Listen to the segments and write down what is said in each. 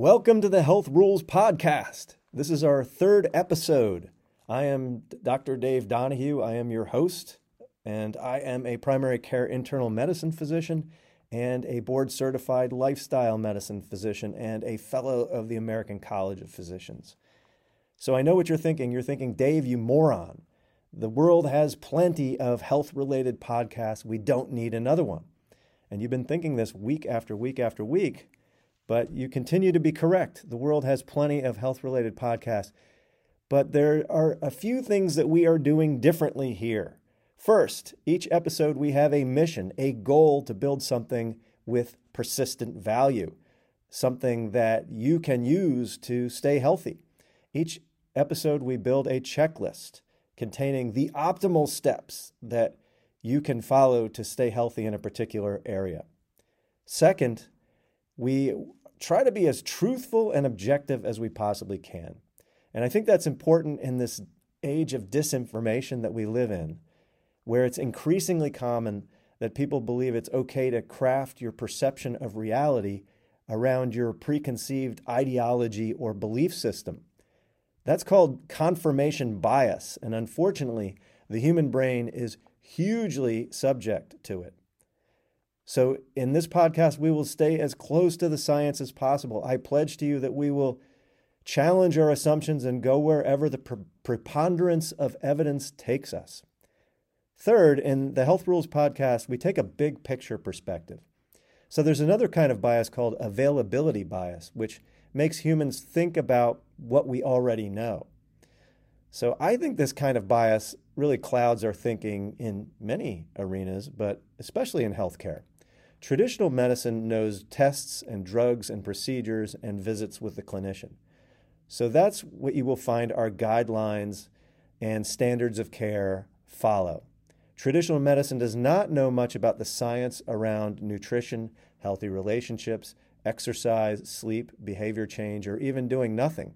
Welcome to the Health Rules Podcast. This is our third episode. I am Dr. Dave Donahue. I am your host, and I am a primary care internal medicine physician and a board certified lifestyle medicine physician and a fellow of the American College of Physicians. So I know what you're thinking. You're thinking, Dave, you moron. The world has plenty of health related podcasts. We don't need another one. And you've been thinking this week after week after week. But you continue to be correct. The world has plenty of health related podcasts. But there are a few things that we are doing differently here. First, each episode we have a mission, a goal to build something with persistent value, something that you can use to stay healthy. Each episode we build a checklist containing the optimal steps that you can follow to stay healthy in a particular area. Second, we try to be as truthful and objective as we possibly can. And I think that's important in this age of disinformation that we live in, where it's increasingly common that people believe it's okay to craft your perception of reality around your preconceived ideology or belief system. That's called confirmation bias, and unfortunately, the human brain is hugely subject to it. So, in this podcast, we will stay as close to the science as possible. I pledge to you that we will challenge our assumptions and go wherever the pre- preponderance of evidence takes us. Third, in the Health Rules podcast, we take a big picture perspective. So, there's another kind of bias called availability bias, which makes humans think about what we already know. So, I think this kind of bias really clouds our thinking in many arenas, but especially in healthcare. Traditional medicine knows tests and drugs and procedures and visits with the clinician. So that's what you will find our guidelines and standards of care follow. Traditional medicine does not know much about the science around nutrition, healthy relationships, exercise, sleep, behavior change, or even doing nothing.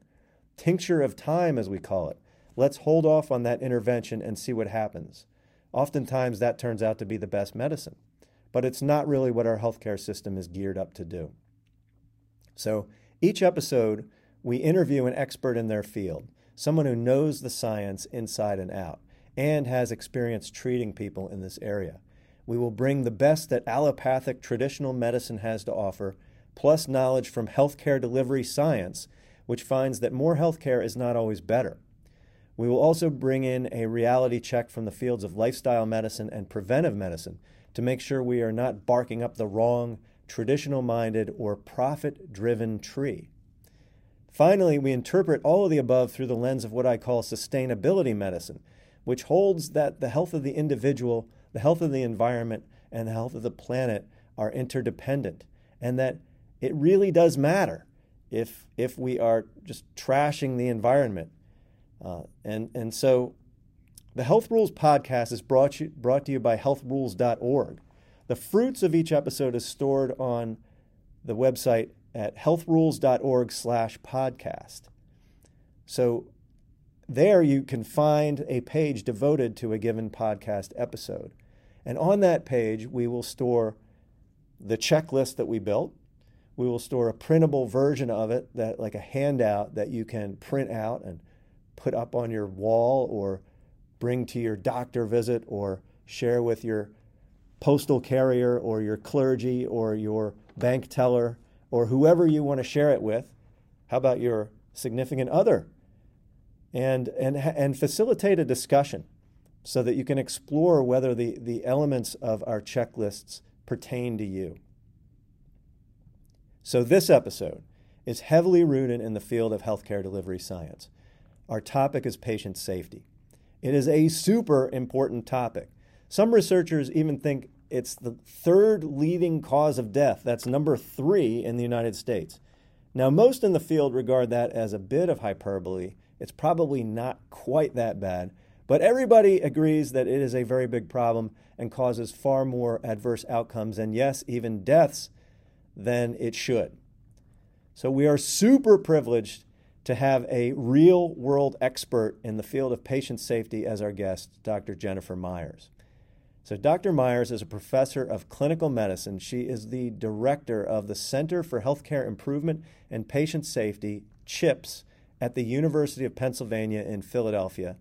Tincture of time, as we call it. Let's hold off on that intervention and see what happens. Oftentimes, that turns out to be the best medicine but it's not really what our healthcare system is geared up to do. So each episode, we interview an expert in their field, someone who knows the science inside and out and has experience treating people in this area. We will bring the best that allopathic traditional medicine has to offer, plus knowledge from healthcare delivery science, which finds that more healthcare is not always better. We will also bring in a reality check from the fields of lifestyle medicine and preventive medicine to make sure we are not barking up the wrong, traditional minded, or profit driven tree. Finally, we interpret all of the above through the lens of what I call sustainability medicine, which holds that the health of the individual, the health of the environment, and the health of the planet are interdependent, and that it really does matter if, if we are just trashing the environment. Uh, and, and so the Health Rules podcast is brought, you, brought to you by healthrules.org. The fruits of each episode is stored on the website at healthrules.org slash podcast. So there you can find a page devoted to a given podcast episode. And on that page, we will store the checklist that we built. We will store a printable version of it, that like a handout that you can print out and put up on your wall or bring to your doctor visit or share with your postal carrier or your clergy or your bank teller or whoever you want to share it with. How about your significant other? And, and, and facilitate a discussion so that you can explore whether the, the elements of our checklists pertain to you. So, this episode is heavily rooted in the field of healthcare delivery science. Our topic is patient safety. It is a super important topic. Some researchers even think it's the third leading cause of death. That's number three in the United States. Now, most in the field regard that as a bit of hyperbole. It's probably not quite that bad, but everybody agrees that it is a very big problem and causes far more adverse outcomes and, yes, even deaths than it should. So, we are super privileged to have a real world expert in the field of patient safety as our guest, Dr. Jennifer Myers. So, Dr. Myers is a professor of clinical medicine. She is the director of the Center for Healthcare Improvement and Patient Safety, CHIPS, at the University of Pennsylvania in Philadelphia.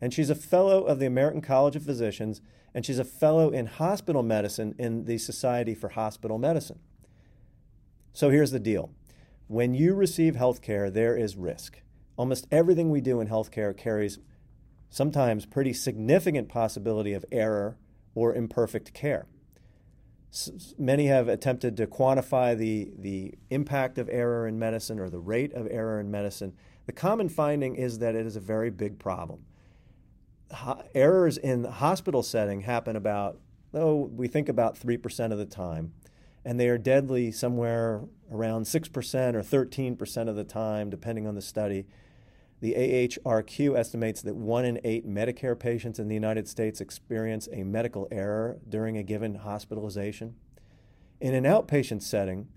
And she's a fellow of the American College of Physicians, and she's a fellow in hospital medicine in the Society for Hospital Medicine. So, here's the deal when you receive healthcare, there is risk. Almost everything we do in healthcare carries sometimes pretty significant possibility of error or imperfect care. S- many have attempted to quantify the, the impact of error in medicine or the rate of error in medicine. The common finding is that it is a very big problem. Ho- errors in the hospital setting happen about, oh, we think about 3% of the time, and they are deadly somewhere around 6% or 13% of the time, depending on the study. The AHRQ estimates that one in eight Medicare patients in the United States experience a medical error during a given hospitalization. In an outpatient setting,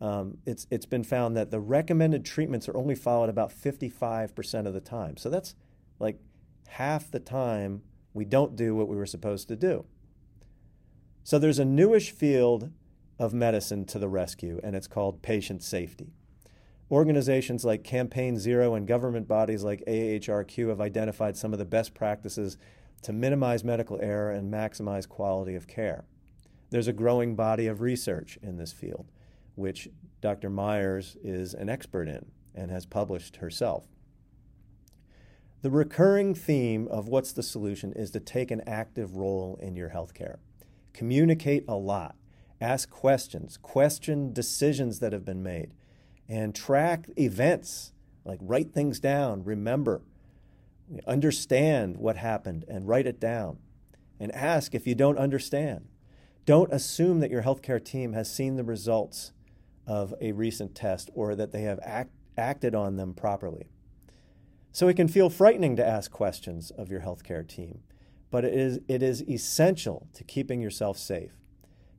um, it's, it's been found that the recommended treatments are only followed about 55% of the time. So that's like half the time we don't do what we were supposed to do. So there's a newish field of medicine to the rescue, and it's called patient safety. Organizations like Campaign Zero and government bodies like AHRQ have identified some of the best practices to minimize medical error and maximize quality of care. There's a growing body of research in this field, which Dr. Myers is an expert in and has published herself. The recurring theme of what's the solution is to take an active role in your healthcare. Communicate a lot, ask questions, question decisions that have been made, and track events, like write things down, remember, understand what happened and write it down, and ask if you don't understand. Don't assume that your healthcare team has seen the results of a recent test or that they have act, acted on them properly. So it can feel frightening to ask questions of your healthcare team, but it is, it is essential to keeping yourself safe.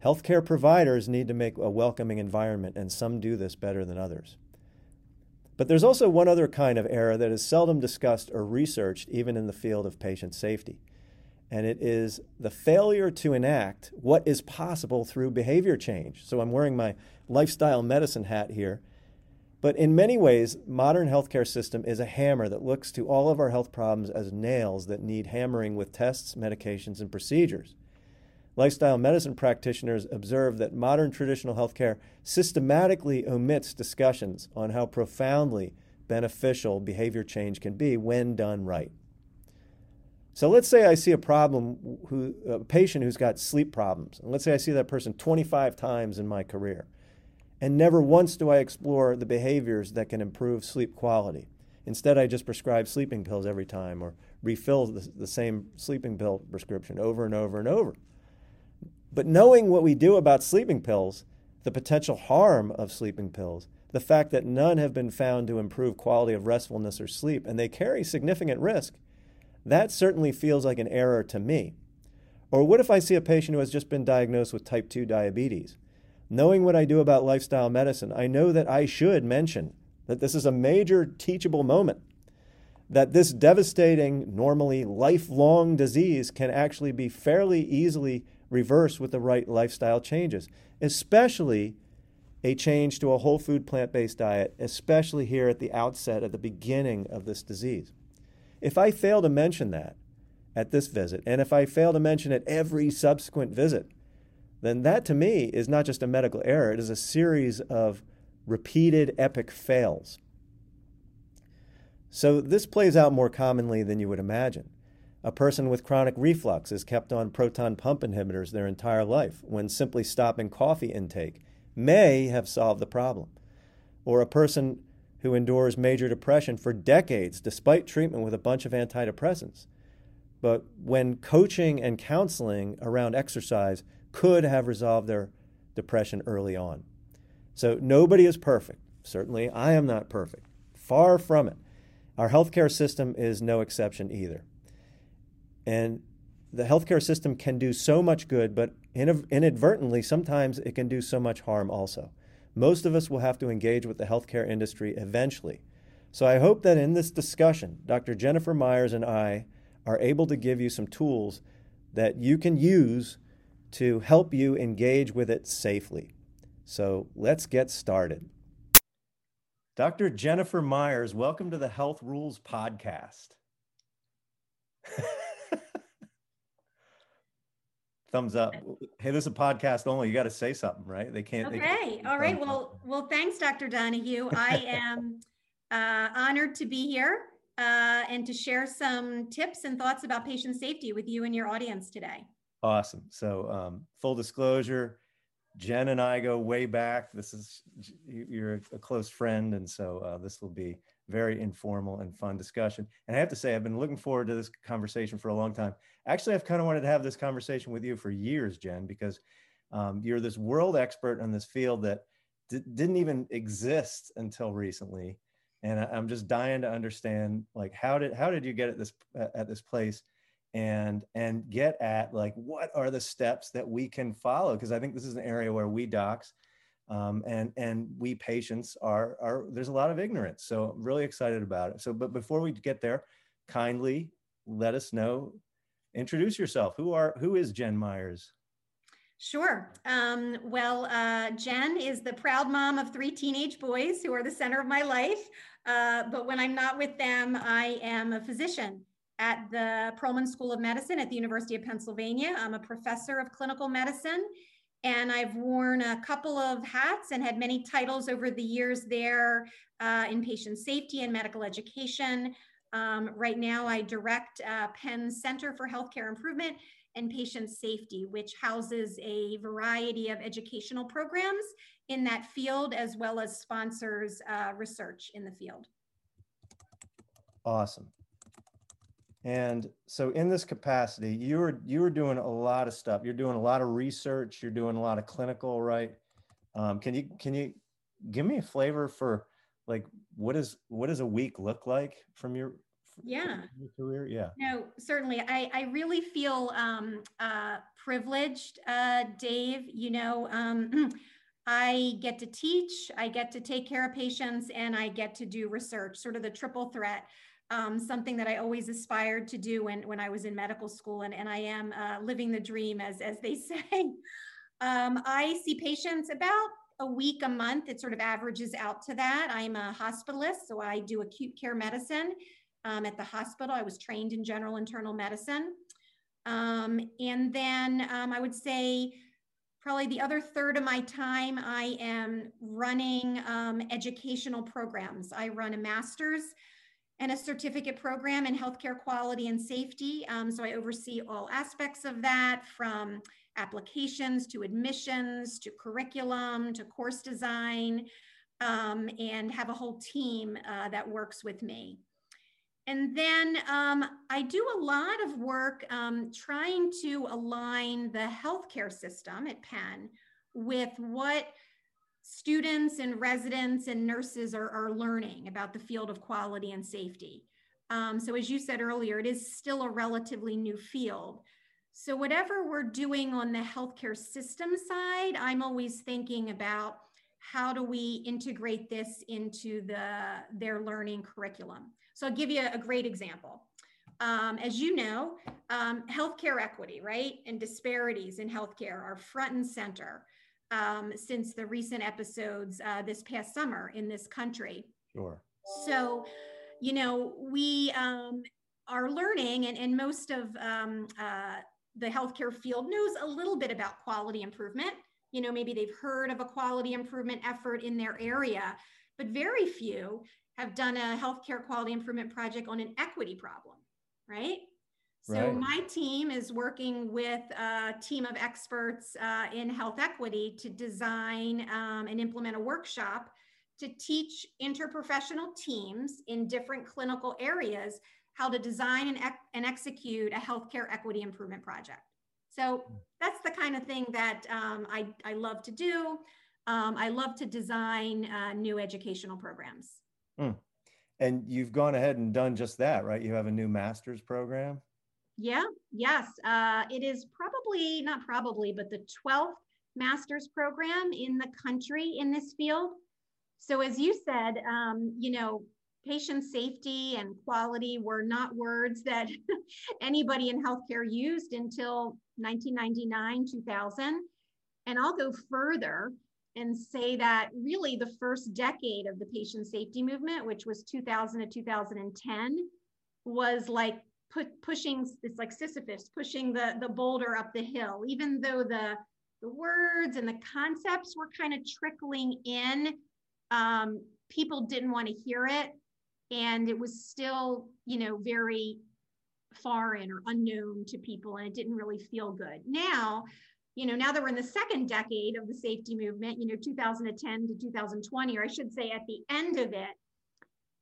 Healthcare providers need to make a welcoming environment, and some do this better than others. But there's also one other kind of error that is seldom discussed or researched, even in the field of patient safety. And it is the failure to enact what is possible through behavior change. So I'm wearing my lifestyle medicine hat here. But in many ways, modern healthcare system is a hammer that looks to all of our health problems as nails that need hammering with tests, medications, and procedures lifestyle medicine practitioners observe that modern traditional healthcare systematically omits discussions on how profoundly beneficial behavior change can be when done right. So let's say I see a problem who a patient who's got sleep problems. And let's say I see that person 25 times in my career. And never once do I explore the behaviors that can improve sleep quality. Instead, I just prescribe sleeping pills every time or refill the, the same sleeping pill prescription over and over and over. But knowing what we do about sleeping pills, the potential harm of sleeping pills, the fact that none have been found to improve quality of restfulness or sleep, and they carry significant risk, that certainly feels like an error to me. Or what if I see a patient who has just been diagnosed with type 2 diabetes? Knowing what I do about lifestyle medicine, I know that I should mention that this is a major teachable moment. That this devastating, normally lifelong disease can actually be fairly easily reverse with the right lifestyle changes, especially a change to a whole food plant based diet, especially here at the outset, at the beginning of this disease. If I fail to mention that at this visit, and if I fail to mention it every subsequent visit, then that to me is not just a medical error, it is a series of repeated epic fails. So this plays out more commonly than you would imagine. A person with chronic reflux is kept on proton pump inhibitors their entire life when simply stopping coffee intake may have solved the problem. Or a person who endures major depression for decades despite treatment with a bunch of antidepressants. But when coaching and counseling around exercise could have resolved their depression early on. So nobody is perfect. Certainly, I am not perfect. Far from it. Our healthcare system is no exception either. And the healthcare system can do so much good, but inadvertently, sometimes it can do so much harm also. Most of us will have to engage with the healthcare industry eventually. So I hope that in this discussion, Dr. Jennifer Myers and I are able to give you some tools that you can use to help you engage with it safely. So let's get started. Dr. Jennifer Myers, welcome to the Health Rules Podcast. Thumbs up. Hey, this is a podcast only. You got to say something, right? They can't. Okay. They can't All right. Well, well, thanks, Dr. Donahue. I am uh, honored to be here uh, and to share some tips and thoughts about patient safety with you and your audience today. Awesome. So, um, full disclosure, Jen and I go way back. This is you're a close friend, and so uh, this will be very informal and fun discussion. And I have to say, I've been looking forward to this conversation for a long time. Actually, I've kind of wanted to have this conversation with you for years, Jen, because um, you're this world expert in this field that didn't even exist until recently. And I- I'm just dying to understand, like, how did how did you get at this at this place? and and get at like what are the steps that we can follow because i think this is an area where we docs um, and and we patients are are there's a lot of ignorance so i'm really excited about it so but before we get there kindly let us know introduce yourself who are who is jen myers Sure. Um, well, uh, Jen is the proud mom of three teenage boys who are the center of my life. Uh, but when I'm not with them, I am a physician at the Perelman School of Medicine at the University of Pennsylvania. I'm a professor of clinical medicine, and I've worn a couple of hats and had many titles over the years there uh, in patient safety and medical education. Um, right now, I direct uh, Penn Center for Healthcare Improvement and Patient Safety, which houses a variety of educational programs in that field, as well as sponsors uh, research in the field. Awesome. And so in this capacity, you were you were doing a lot of stuff. You're doing a lot of research. You're doing a lot of clinical, right? Um, can you can you give me a flavor for like what is what does a week look like from your yeah your career? Yeah. No, certainly. I I really feel um, uh, privileged, uh, Dave. You know. Um, I get to teach, I get to take care of patients, and I get to do research, sort of the triple threat um, something that I always aspired to do when, when I was in medical school, and, and I am uh, living the dream, as, as they say. Um, I see patients about a week, a month. It sort of averages out to that. I'm a hospitalist, so I do acute care medicine um, at the hospital. I was trained in general internal medicine. Um, and then um, I would say probably the other third of my time, I am running um, educational programs. I run a master's and a certificate program in healthcare quality and safety. Um, so I oversee all aspects of that from applications to admissions to curriculum to course design um, and have a whole team uh, that works with me. And then um, I do a lot of work um, trying to align the healthcare system at Penn with what students and residents and nurses are, are learning about the field of quality and safety. Um, so as you said earlier, it is still a relatively new field. So whatever we're doing on the healthcare system side, I'm always thinking about how do we integrate this into the their learning curriculum. So I'll give you a great example. Um, as you know, um, healthcare equity, right, and disparities in healthcare are front and center um, since the recent episodes uh, this past summer in this country. Sure. So, you know, we um, are learning, and, and most of um, uh, the healthcare field knows a little bit about quality improvement. You know, maybe they've heard of a quality improvement effort in their area, but very few have done a healthcare quality improvement project on an equity problem, right? So right. my team is working with a team of experts uh, in health equity to design um, and implement a workshop to teach interprofessional teams in different clinical areas how to design and, ec- and execute a healthcare equity improvement project. So that's the kind of thing that um, I, I love to do. Um, I love to design uh, new educational programs. Mm. And you've gone ahead and done just that, right? You have a new master's program. Yeah, yes. Uh, it is probably, not probably, but the 12th master's program in the country in this field. So, as you said, um, you know, patient safety and quality were not words that anybody in healthcare used until 1999, 2000. And I'll go further and say that really the first decade of the patient safety movement, which was 2000 to 2010, was like pushing, it's like Sisyphus, pushing the, the boulder up the hill, even though the, the words and the concepts were kind of trickling in. Um, people didn't want to hear it. And it was still, you know, very foreign or unknown to people, and it didn't really feel good. Now, you know, now that we're in the second decade of the safety movement, you know, 2010 to 2020, or I should say at the end of it,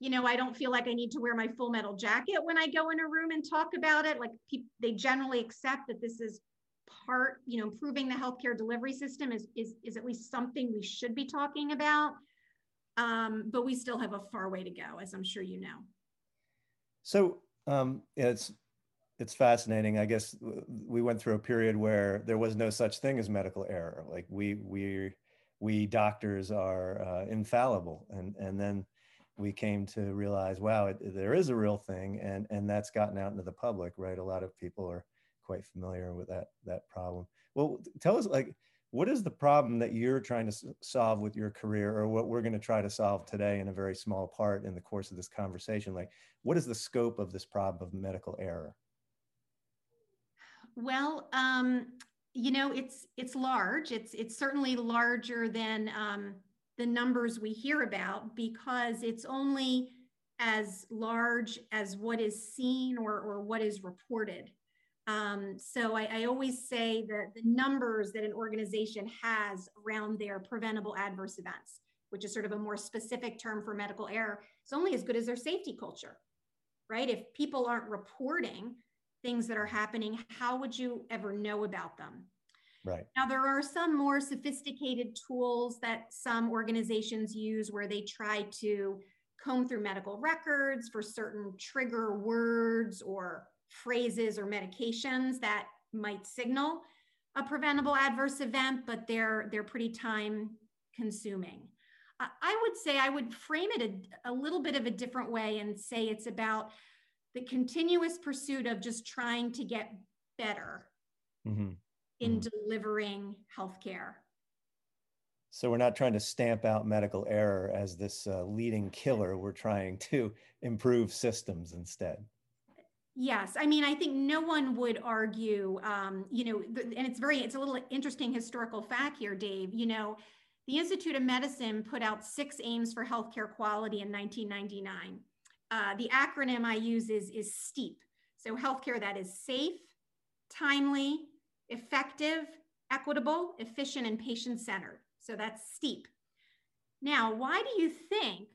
you know, I don't feel like I need to wear my full metal jacket when I go in a room and talk about it. Like pe- they generally accept that this is part, you know, improving the healthcare delivery system is, is, is at least something we should be talking about. Um, but we still have a far way to go, as I'm sure you know. So um, it's it's fascinating. I guess we went through a period where there was no such thing as medical error. Like we we we doctors are uh, infallible, and and then we came to realize, wow, it, there is a real thing, and and that's gotten out into the public, right? A lot of people are quite familiar with that that problem. Well, tell us, like, what is the problem that you're trying to solve with your career, or what we're going to try to solve today in a very small part in the course of this conversation? Like, what is the scope of this problem of medical error? Well, um, you know, it's it's large. It's it's certainly larger than um, the numbers we hear about because it's only as large as what is seen or, or what is reported. Um, so I, I, always say that the numbers that an organization has around their preventable adverse events, which is sort of a more specific term for medical error, is only as good as their safety culture, right? If people aren't reporting things that are happening, how would you ever know about them? Right. Now, there are some more sophisticated tools that some organizations use where they try to comb through medical records for certain trigger words or phrases or medications that might signal a preventable adverse event, but they're they're pretty time consuming. I would say I would frame it a, a little bit of a different way and say it's about the continuous pursuit of just trying to get better mm-hmm. In mm-hmm. delivering healthcare. So we're not trying to stamp out medical error as this uh, leading killer. We're trying to improve systems instead. Yes, I mean, I think no one would argue, um, you know, and it's very, it's a little interesting historical fact here, Dave. You know, the Institute of Medicine put out six aims for healthcare quality in 1999. Uh, the acronym I use is, is STEEP. So healthcare that is safe, timely, effective, equitable, efficient, and patient-centered. So that's STEEP. Now, why do you think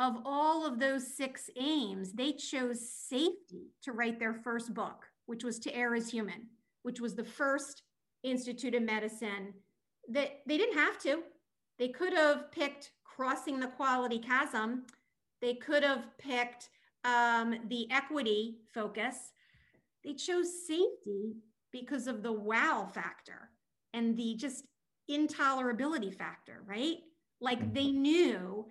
of all of those six aims, they chose safety to write their first book, which was To Err is Human, which was the first Institute of Medicine that they didn't have to. They could have picked Crossing the Quality Chasm they could have picked um, the equity focus. They chose safety because of the wow factor and the just intolerability factor, right? Like mm-hmm. they knew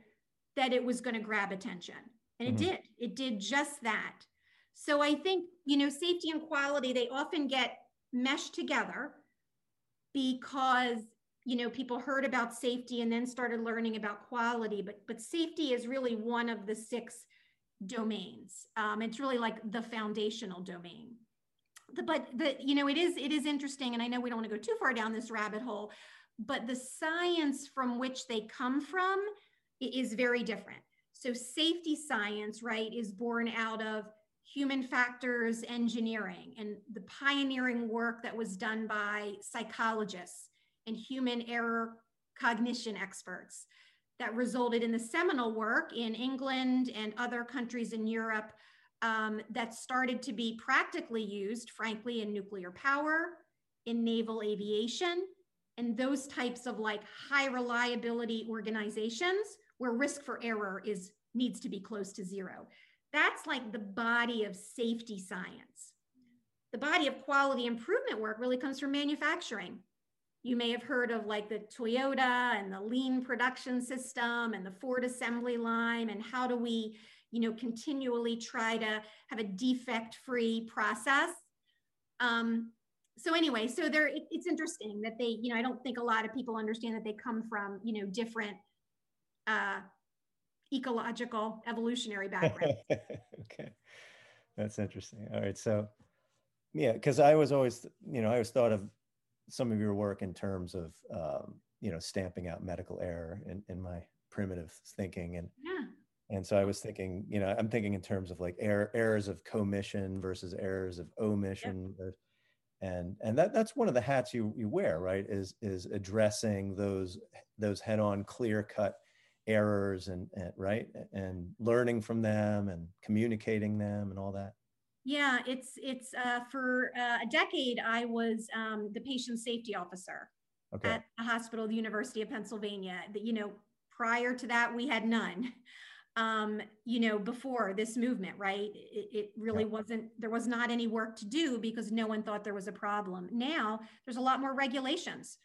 that it was going to grab attention. And it mm-hmm. did. It did just that. So I think, you know, safety and quality, they often get meshed together because you know people heard about safety and then started learning about quality but but safety is really one of the six domains um, it's really like the foundational domain the, but the you know it is it is interesting and i know we don't want to go too far down this rabbit hole but the science from which they come from is very different. So safety science right is born out of human factors engineering and the pioneering work that was done by psychologists and human error cognition experts that resulted in the seminal work in England and other countries in Europe um, that started to be practically used, frankly, in nuclear power, in naval aviation, and those types of like high reliability organizations where risk for error is needs to be close to zero. That's like the body of safety science. The body of quality improvement work really comes from manufacturing you may have heard of like the Toyota and the lean production system and the Ford assembly line and how do we you know, continually try to have a defect-free process. Um, so anyway, so there, it, it's interesting that they, you know, I don't think a lot of people understand that they come from, you know, different uh, ecological evolutionary backgrounds. okay, that's interesting. All right, so yeah, because I was always, you know, I always thought of some of your work in terms of, um, you know, stamping out medical error in, in my primitive thinking, and yeah. And so I was thinking, you know, I'm thinking in terms of like error, errors of commission versus errors of omission. Yep and and that that's one of the hats you you wear right is is addressing those those head on clear cut errors and, and right and learning from them and communicating them and all that yeah it's it's uh, for uh, a decade i was um, the patient safety officer okay. at a hospital the university of pennsylvania that you know prior to that we had none um, you know, before this movement, right? It, it really yeah. wasn't, there was not any work to do because no one thought there was a problem. Now there's a lot more regulations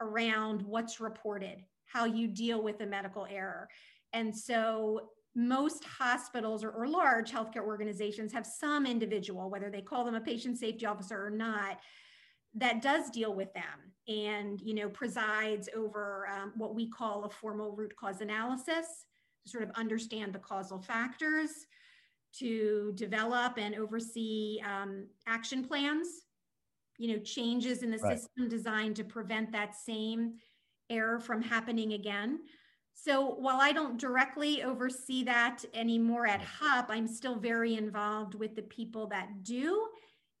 around what's reported, how you deal with a medical error. And so most hospitals or, or large healthcare organizations have some individual, whether they call them a patient safety officer or not, that does deal with them and you know presides over um, what we call a formal root cause analysis sort of understand the causal factors, to develop and oversee um, action plans, you know, changes in the right. system designed to prevent that same error from happening again. So while I don't directly oversee that anymore at HUP, I'm still very involved with the people that do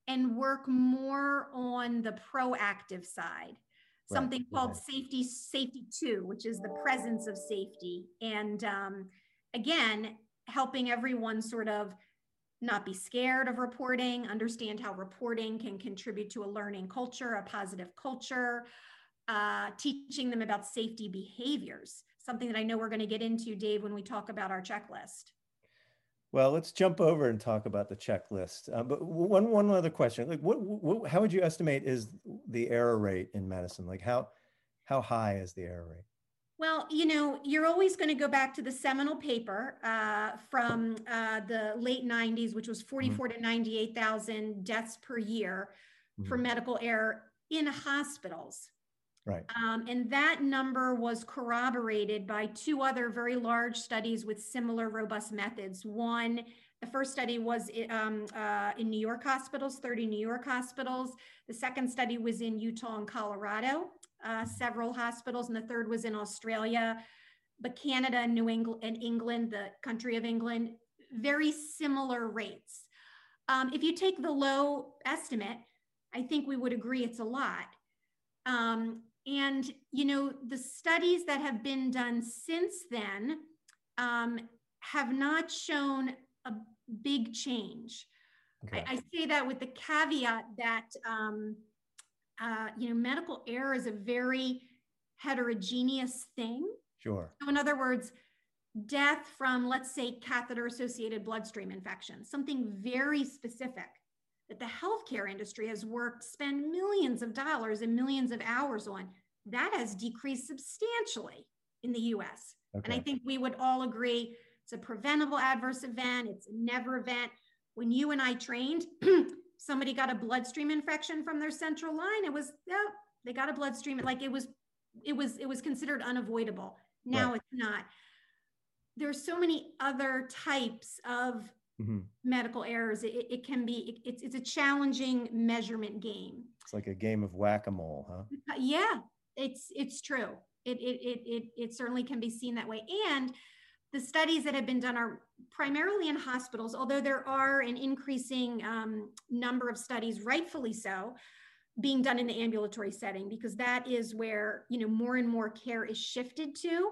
and work more on the proactive side something right. called safety safety two which is the presence of safety and um, again helping everyone sort of not be scared of reporting understand how reporting can contribute to a learning culture a positive culture uh, teaching them about safety behaviors something that i know we're going to get into dave when we talk about our checklist well, let's jump over and talk about the checklist. Uh, but one one other question: like, what, what, how would you estimate is the error rate in medicine? Like, how how high is the error rate? Well, you know, you're always going to go back to the seminal paper uh, from uh, the late 90s, which was 44 mm-hmm. to 98,000 deaths per year mm-hmm. for medical error in hospitals. Right. Um, and that number was corroborated by two other very large studies with similar robust methods. One, the first study was um, uh, in New York hospitals, 30 New York hospitals. The second study was in Utah and Colorado, uh, several hospitals. And the third was in Australia. But Canada and New England and England, the country of England, very similar rates. Um, if you take the low estimate, I think we would agree it's a lot. Um, and, you know, the studies that have been done since then um, have not shown a big change. Okay. I, I, say that with the caveat that, um, uh, you know, medical error is a very heterogeneous thing. Sure. So, in other words, death from, let's say, catheter associated bloodstream infection, something very specific that the healthcare industry has worked, spend millions of dollars and millions of hours on, that has decreased substantially in the US. Okay. And I think we would all agree it's a preventable adverse event, it's a never event. When you and I trained, somebody got a bloodstream infection from their central line, it was, yeah, they got a bloodstream, like it was, it was, it was considered unavoidable. Now right. it's not. There's so many other types of mm-hmm. medical errors. It, it can be, it, it's, it's a challenging measurement game. It's like a game of whack-a-mole, huh? Yeah, it's it's true. It, it, it, it, it certainly can be seen that way. And the studies that have been done are primarily in hospitals, although there are an increasing um, number of studies, rightfully so, being done in the ambulatory setting because that is where you know more and more care is shifted to.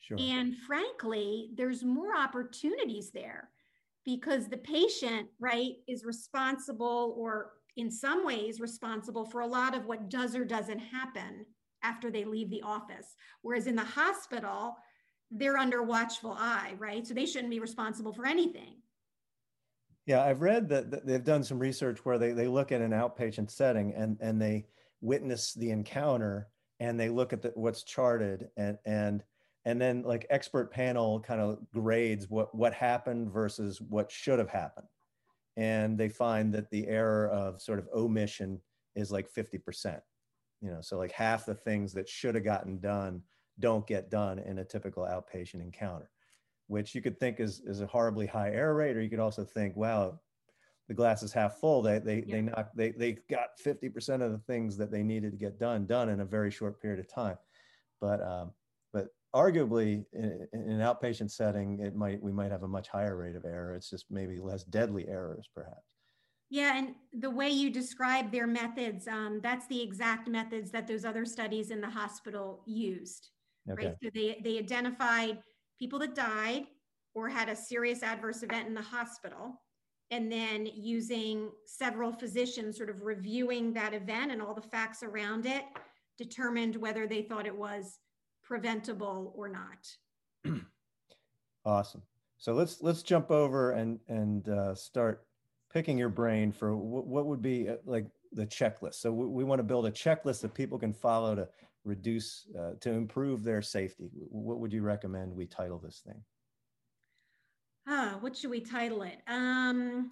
Sure. And frankly, there's more opportunities there because the patient, right, is responsible or in some ways responsible for a lot of what does or doesn't happen after they leave the office. Whereas in the hospital, they're under watchful eye, right? So they shouldn't be responsible for anything. Yeah, I've read that, they've done some research where they, they look at an outpatient setting and, and they witness the encounter and they look at the, what's charted and, and and then like expert panel kind of grades what what happened versus what should have happened. And they find that the error of sort of omission is like 50% you know? So like half the things that should have gotten done don't get done in a typical outpatient encounter which you could think is, is a horribly high error rate or you could also think wow the glass is half full. They they yeah. they they they got 50% of the things that they needed to get done done in a very short period of time. But um, but arguably in, in, an outpatient setting it might we might have a much higher rate of error. It's just maybe less deadly errors perhaps. Yeah and the way you describe their methods um, that's the exact methods that those other studies in the hospital used okay. right so they they identified people that died or had a serious adverse event in the hospital and then using several physicians sort of reviewing that event and all the facts around it determined whether they thought it was preventable or not. awesome. So let's let's jump over and and uh, start picking your brain for what, what would be uh, like the checklist. So we, we, want to build a checklist that people can follow to reduce uh, to improve their safety. What would you recommend we title this thing? Ah, what should we title it? Um,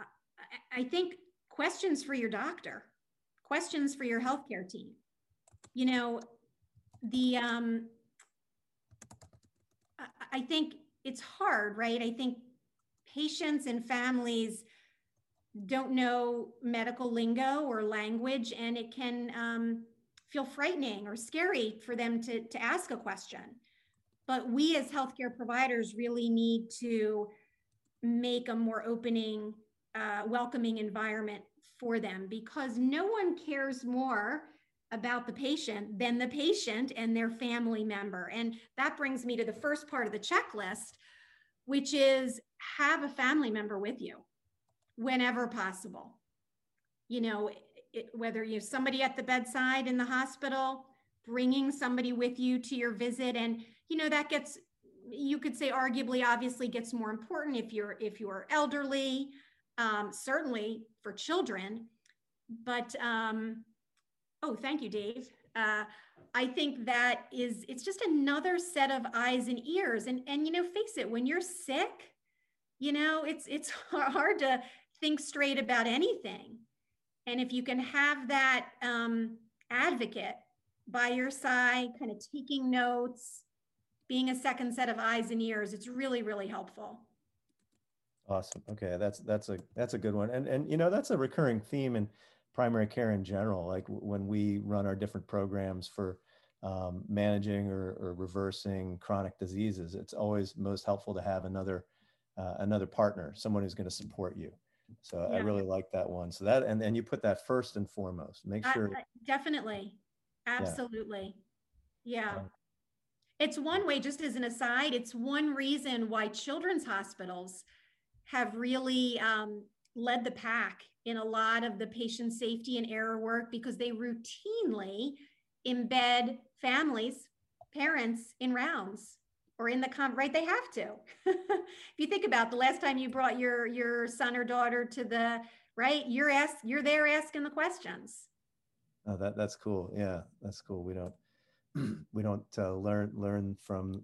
I, I think questions for your doctor, questions for your healthcare team. You know, the um, I think it's hard, right? I think patients and families don't know medical lingo or language, and it can um, feel frightening or scary for them to, to ask a question. But we as healthcare providers really need to make a more opening, uh, welcoming environment for them because no one cares more about the patient than the patient and their family member. And that brings me to the first part of the checklist, which is have a family member with you whenever possible. You know, it, whether you have somebody at the bedside in the hospital, bringing somebody with you to your visit. And, you know, that gets, you could say arguably obviously gets more important if you're if you're elderly um, certainly for children but um, Oh, thank you, Dave. Uh, I think that is it's just another set of eyes and ears. And and you know, face it, when you're sick, you know, it's it's hard to think straight about anything. And if you can have that um, advocate by your side, kind of taking notes, being a second set of eyes and ears, it's really really helpful. Awesome. Okay, that's that's a that's a good one. And and you know, that's a recurring theme and primary care in general. Like when we run our different programs for um, managing or, or, reversing chronic diseases, it's always most helpful to have another uh, another partner, someone who's going to support you. So yeah. I really like that one. So that and and you put that first and foremost. Make sure. Uh, definitely, absolutely, yeah. yeah. It's one way, just as an aside, it's one reason why children's hospitals have really um, led the pack in a lot of the patient safety and error work because they routinely embed families, parents in rounds or in the com right? They have to. If you think about the last time you brought your your son or daughter to the right? You're ask you're there asking the questions. Oh that that's cool. Yeah that's cool. We don't we don't uh, learn learn from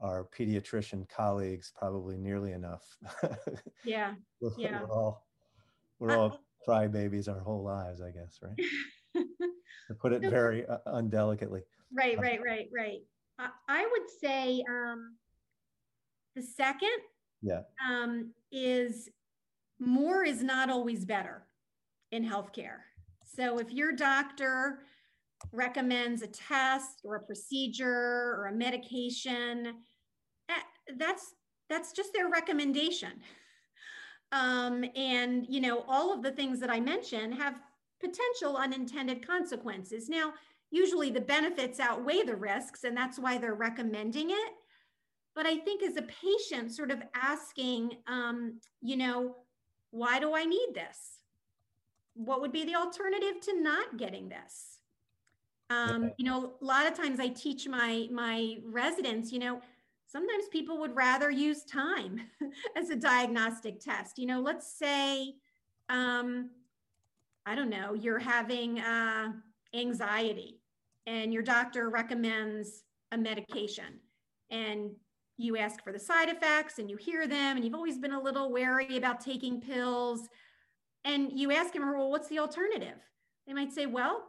our pediatrician colleagues probably nearly enough yeah yeah we're all we're all crybabies our whole lives, I guess, right? to put it very uh, undelicately. Right, uh, right, right, right. I, I would say um, the second yeah. um, is more is not always better in healthcare. So if your doctor recommends a test or a procedure or a medication, that's that's just their recommendation. Um, and, you know, all of the things that I mentioned have potential unintended consequences. Now, usually the benefits outweigh the risks, and that's why they're recommending it. But I think as a patient, sort of asking, um, you know, why do I need this? What would be the alternative to not getting this? Um, you know, a lot of times I teach my my residents, you know, sometimes people would rather use time as a diagnostic test. You know, let's say, um, I don't know, you're having uh, anxiety and your doctor recommends a medication and you ask for the side effects and you hear them and you've always been a little wary about taking pills and you ask them well what's the alternative they might say well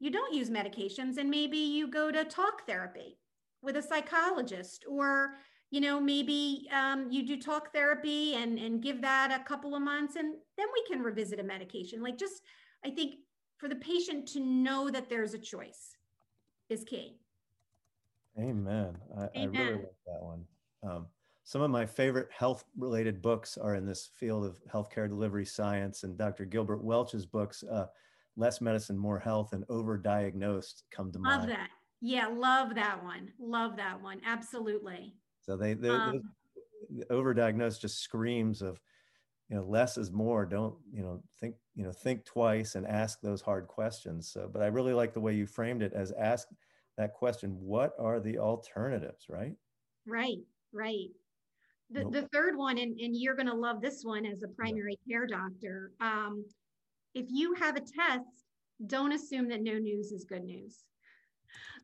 you don't use medications and maybe you go to talk therapy with a psychologist or you know maybe um, you do talk therapy and and give that a couple of months and then we can revisit a medication. Like just i think for the patient to know that there's a choice is key. Amen. I, amen. I really like that one. Um, some of my favorite health related books are in this field of healthcare delivery science and dr gilbert welch's books uh, less medicine more health and overdiagnosed come to love mind. that yeah love that one love that one absolutely so they, they um, overdiagnosed just screams of, you know, less is more. Don't, you know, think, you know, think twice and ask those hard questions. So, but I really like the way you framed it as ask that question, what are the alternatives, right? Right, right. The, the third one, and, and you're going to love this one as a primary care doctor. Um, if you have a test, don't assume that no news is good news.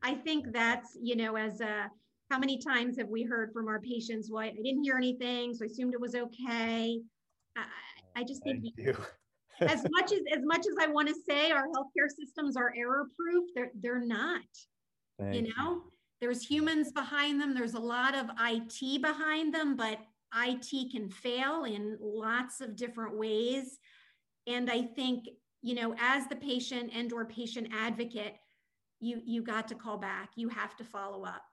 I think that's, you know, as a how many times have we heard from our patients, well, I didn't hear anything, so I assumed it was okay. I, I just think as much as as much as I want to say our healthcare systems are error proof, they're they're not. Thank you know, you. there's humans behind them, there's a lot of IT behind them, but IT can fail in lots of different ways. And I think, you know, as the patient and or patient advocate, you you got to call back. You have to follow up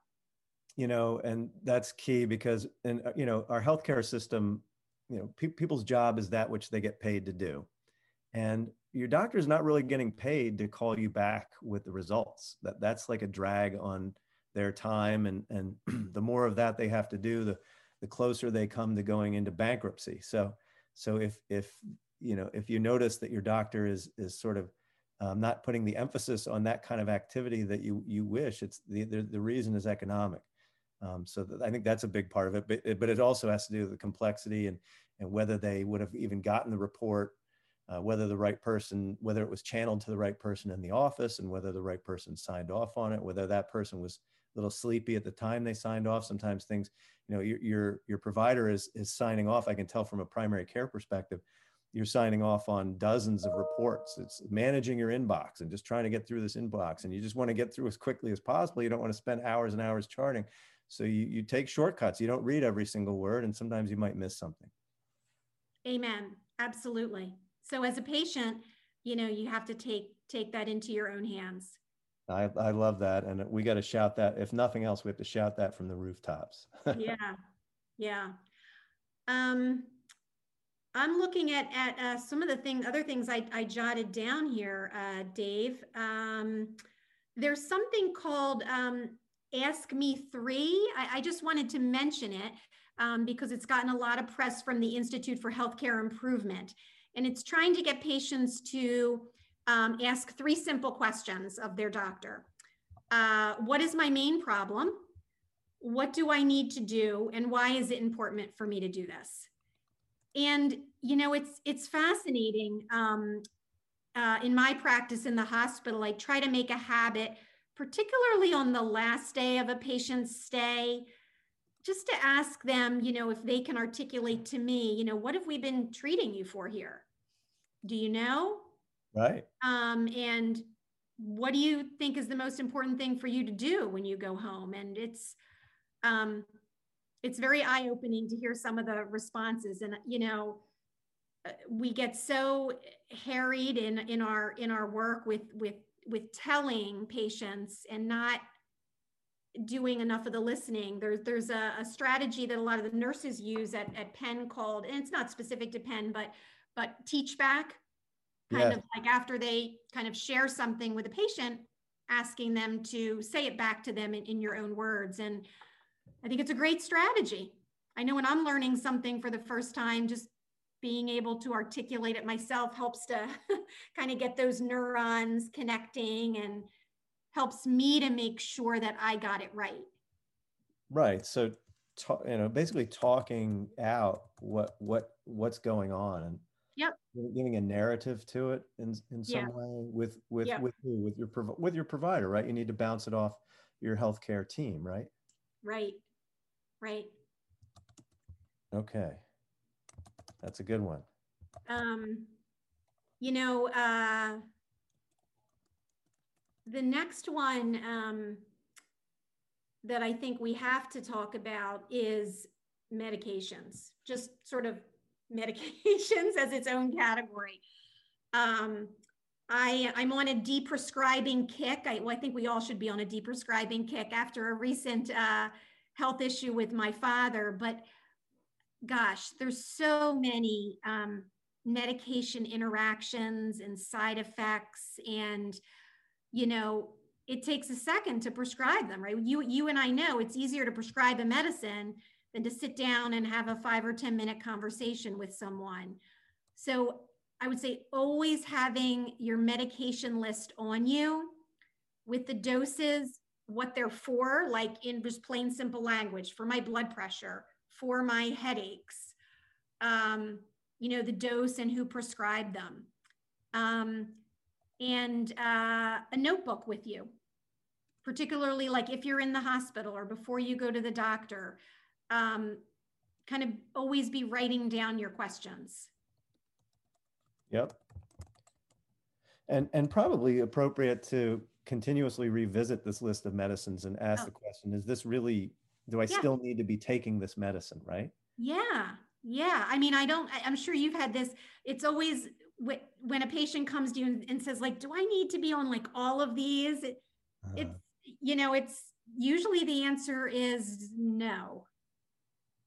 you know, and that's key because, and uh, you know, our healthcare system, you know, pe- people's job is that which they get paid to do, and your doctor is not really getting paid to call you back with the results. That that's like a drag on their time, and and the more of that they have to do, the the closer they come to going into bankruptcy. So, so if if you know if you notice that your doctor is is sort of um, not putting the emphasis on that kind of activity that you you wish, it's the the, the reason is economic. Um, so I think that's a big part of it, but but it also has to do with the complexity and and whether they would have even gotten the report, uh, whether the right person, whether it was channeled to the right person in the office, and whether the right person signed off on it, whether that person was a little sleepy at the time they signed off. Sometimes things, you know, your your, your provider is is signing off. I can tell from a primary care perspective you're signing off on dozens of reports. It's managing your inbox and just trying to get through this inbox. And you just want to get through as quickly as possible. You don't want to spend hours and hours charting. So you, you take shortcuts. You don't read every single word, and sometimes you might miss something. Amen. Absolutely. So as a patient, you know, you have to take take that into your own hands. I, I love that. And we got to shout that. If nothing else, we have to shout that from the rooftops. yeah. Yeah. Um, I'm looking at, at uh, some of the thing, other things I, I jotted down here, uh, Dave. Um, there's something called um, Ask Me Three. I, I just wanted to mention it um, because it's gotten a lot of press from the Institute for Healthcare Improvement. And it's trying to get patients to um, ask three simple questions of their doctor. Uh, what is my main problem? What do I need to do? And why is it important for me to do this? And, you know, it's, it's fascinating. Um, uh, in my practice in the hospital, I try to make a habit particularly on the last day of a patient's stay, just to ask them, you know, if they can articulate to me, you know, what have we been treating you for here? Do you know? Right. Um, and what do you think is the most important thing for you to do when you go home? And it's, um, it's very eye-opening to hear some of the responses. And you know, uh, we get so harried in in our in our work with with with telling patients and not doing enough of the listening. There's there's a, a, strategy that a lot of the nurses use at, at Penn called, and it's not specific to Penn, but but teach back, kind yes. of like after they kind of share something with a patient, asking them to say it back to them in, in your own words. And I think it's a great strategy. I know when I'm learning something for the first time, just being able to articulate it myself helps to kind of get those neurons connecting and helps me to make sure that I got it right. Right. So, you know, basically talking out what what what's going on and yep. giving a narrative to it in in some yeah. way with with yep. with who with your with your provider, right? You need to bounce it off your healthcare team, right? Right. Right. Okay. That's a good one. Um, you know, uh, the next one um, that I think we have to talk about is medications, just sort of medications as its own category. Um, I, I'm on a deprescribing kick. I, well, I think we all should be on a deprescribing kick after a recent uh, health issue with my father. But gosh, there's so many um, medication interactions and side effects, and you know, it takes a second to prescribe them, right? You, you and I know it's easier to prescribe a medicine than to sit down and have a five or 10 minute conversation with someone. So I would say always having your medication list on you with the doses, what they're for, like in just plain simple language for my blood pressure, for my headaches, um, you know, the dose and who prescribed them. Um, and uh, a notebook with you, particularly like if you're in the hospital or before you go to the doctor, um, kind of always be writing down your questions. Yep. And, and probably appropriate to continuously revisit this list of medicines and ask oh. the question, is this really, do I yeah. still need to be taking this medicine, right? Yeah. Yeah. I mean, I don't, I'm sure you've had this. It's always when a patient comes to you and says like, do I need to be on like all of these? It, uh, it's, you know, it's usually the answer is no.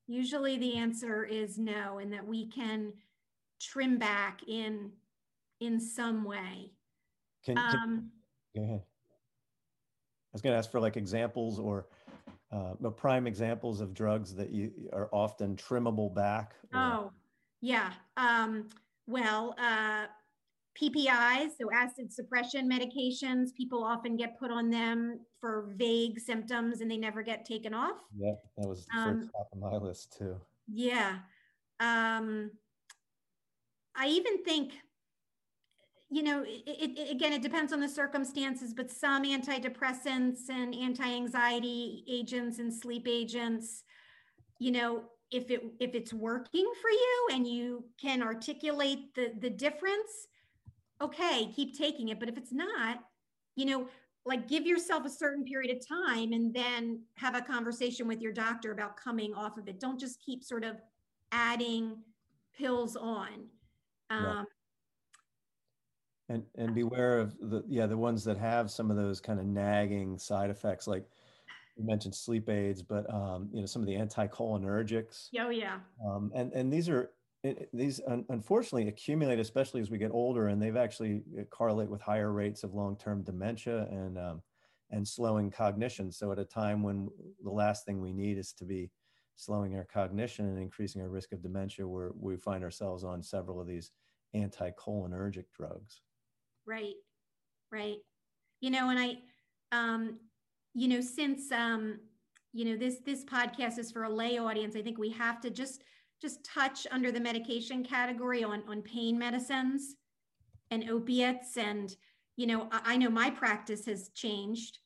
Usually the answer is no, and that we can trim back in in some way. Can, um, go ahead. I was going to ask for like examples or uh, prime examples of drugs that you are often trimmable back. Or... Oh, yeah. Um, well, uh, PPIs, so acid suppression medications, people often get put on them for vague symptoms and they never get taken off. Yeah, that was um, first top of my list too. Yeah. Um, I even think, you know, it, it, again, it depends on the circumstances, but some antidepressants and anti anxiety agents and sleep agents, you know, if it if it's working for you and you can articulate the the difference okay, keep taking it. But if it's not, you know, like give yourself a certain period of time and then have a conversation with your doctor about coming off of it. Don't just keep sort of adding pills on. Um. And and beware of the yeah the ones that have some of those kind of nagging side effects like you mentioned sleep aids, but um, you know some of the anticholinergics. Oh yeah. Um, and and these are it, these un- unfortunately accumulate, especially as we get older, and they've actually uh, correlate with higher rates of long-term dementia and um, and slowing cognition. So at a time when the last thing we need is to be slowing our cognition and increasing our risk of dementia, where we find ourselves on several of these anticholinergic drugs. Right, right. You know, and I, um, you know, since um, you know this this podcast is for a lay audience, I think we have to just just touch under the medication category on, on pain medicines and opiates. And, you know, I, I know my practice has changed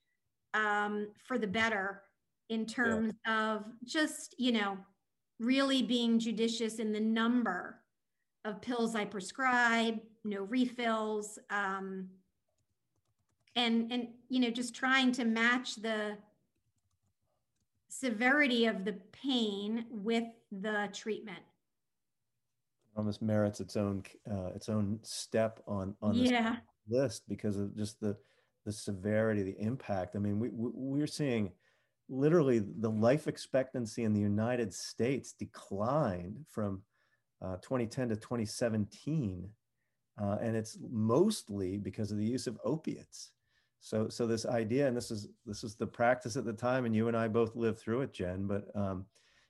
um, for the better in terms yeah. of just, you know, really being judicious in the number of pills I prescribe, no refills, um, and and you know just trying to match the severity of the pain with the treatment. Almost merits its own uh, its own step on on this yeah. list because of just the the severity the impact. I mean we, we we're seeing literally the life expectancy in the united states declined from uh, 2010 to 2017 uh, and it's mostly because of the use of opiates. So so this idea and this is this is the practice at the time and you and i both lived through it jen but um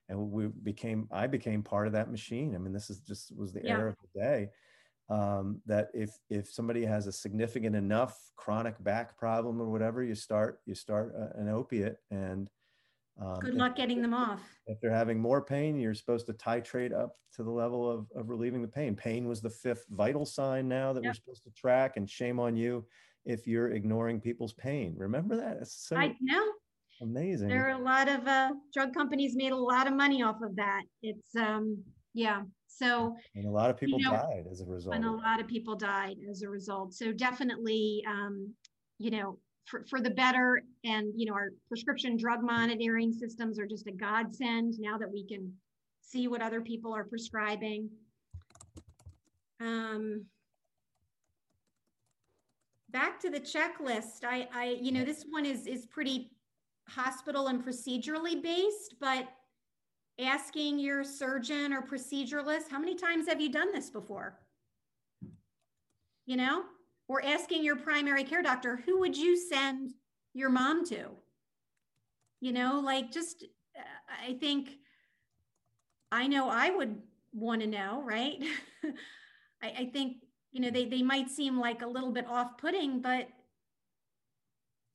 and we became i became part of that machine. I mean this is just was the yeah. era of the day. Um, that if if somebody has a significant enough chronic back problem or whatever you start you start a, an opiate and um, good luck getting them off if they're having more pain you're supposed to titrate up to the level of, of relieving the pain pain was the fifth vital sign now that yep. we're supposed to track and shame on you if you're ignoring people's pain. Remember that? so I know. Amazing. There are a lot of uh, drug companies made a lot of money off of that. It's um, yeah. So and a lot of people you know, died as a result. And a lot of people died as a result. So definitely, um, you know, for, for the better. And you know, our prescription drug monitoring systems are just a godsend now that we can see what other people are prescribing. Um, back to the checklist. I, I, you know, this one is is pretty hospital and procedurally based, but asking your surgeon or proceduralist, how many times have you done this before? You know, or asking your primary care doctor, who would you send your mom to? You know, like just, uh, I think, I know I would want to know, right? I, I think, you know, they, they might seem like a little bit off putting, but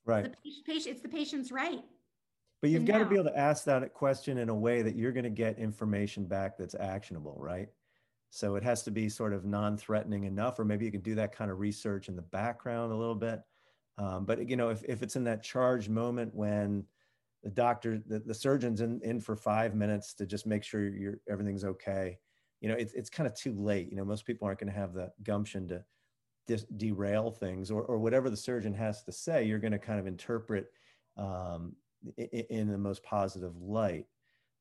right. the patient, it's the patient's right. But you've got to be able to ask that question in a way that you're going to get information back that's actionable, right? So it has to be sort of non-threatening enough, or maybe you can do that kind of research in the background a little bit. Um, but you know, if, if it's in that charged moment when the doctor, the, the surgeon's in, in for five minutes to just make sure you're everything's okay, you know, it's it's kind of too late. You know, most people aren't going to have the gumption to dis- derail things, or or whatever the surgeon has to say, you're going to kind of interpret um, in, in the most positive light.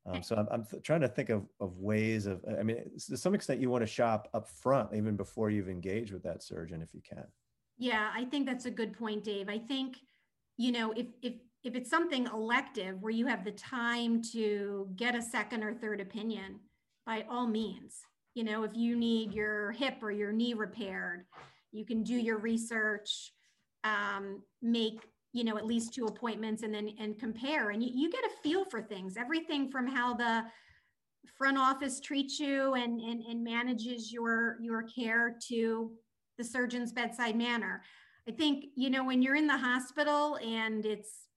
Um, so I'm, I'm th- trying to think of, of ways of, I mean, to some extent you want to shop up front even before you've engaged with that surgeon if you can. Yeah, I think that's a good point, Dave. I think, you know, if, if, if it's something elective where you have the time to get a second or third opinion, by all means, you know, if you need your hip or your knee repaired, you can do your research, um, make you know at least two appointments and then and compare. And you, you get a feel for things everything from how the front office treats you and, and and manages your your care to the surgeon's bedside manner. I think you know when you're in the hospital and it's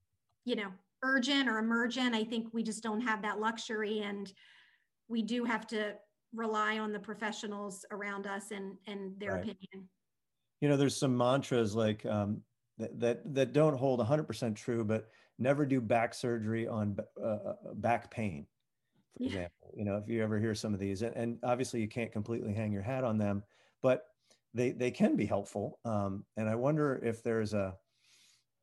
you know urgent or emergent i think we just don't have that luxury. And we do have to rely on the professionals around us and and their right. opinion. You know there's some mantras like um, that that, that don't hold 100% true, but never do back surgery on uh, uh, back pain, for yeah. example. You know, if you ever hear some of these, and, and, obviously you can't completely hang your hat on them, but they they can be helpful. Um, and I wonder if there's a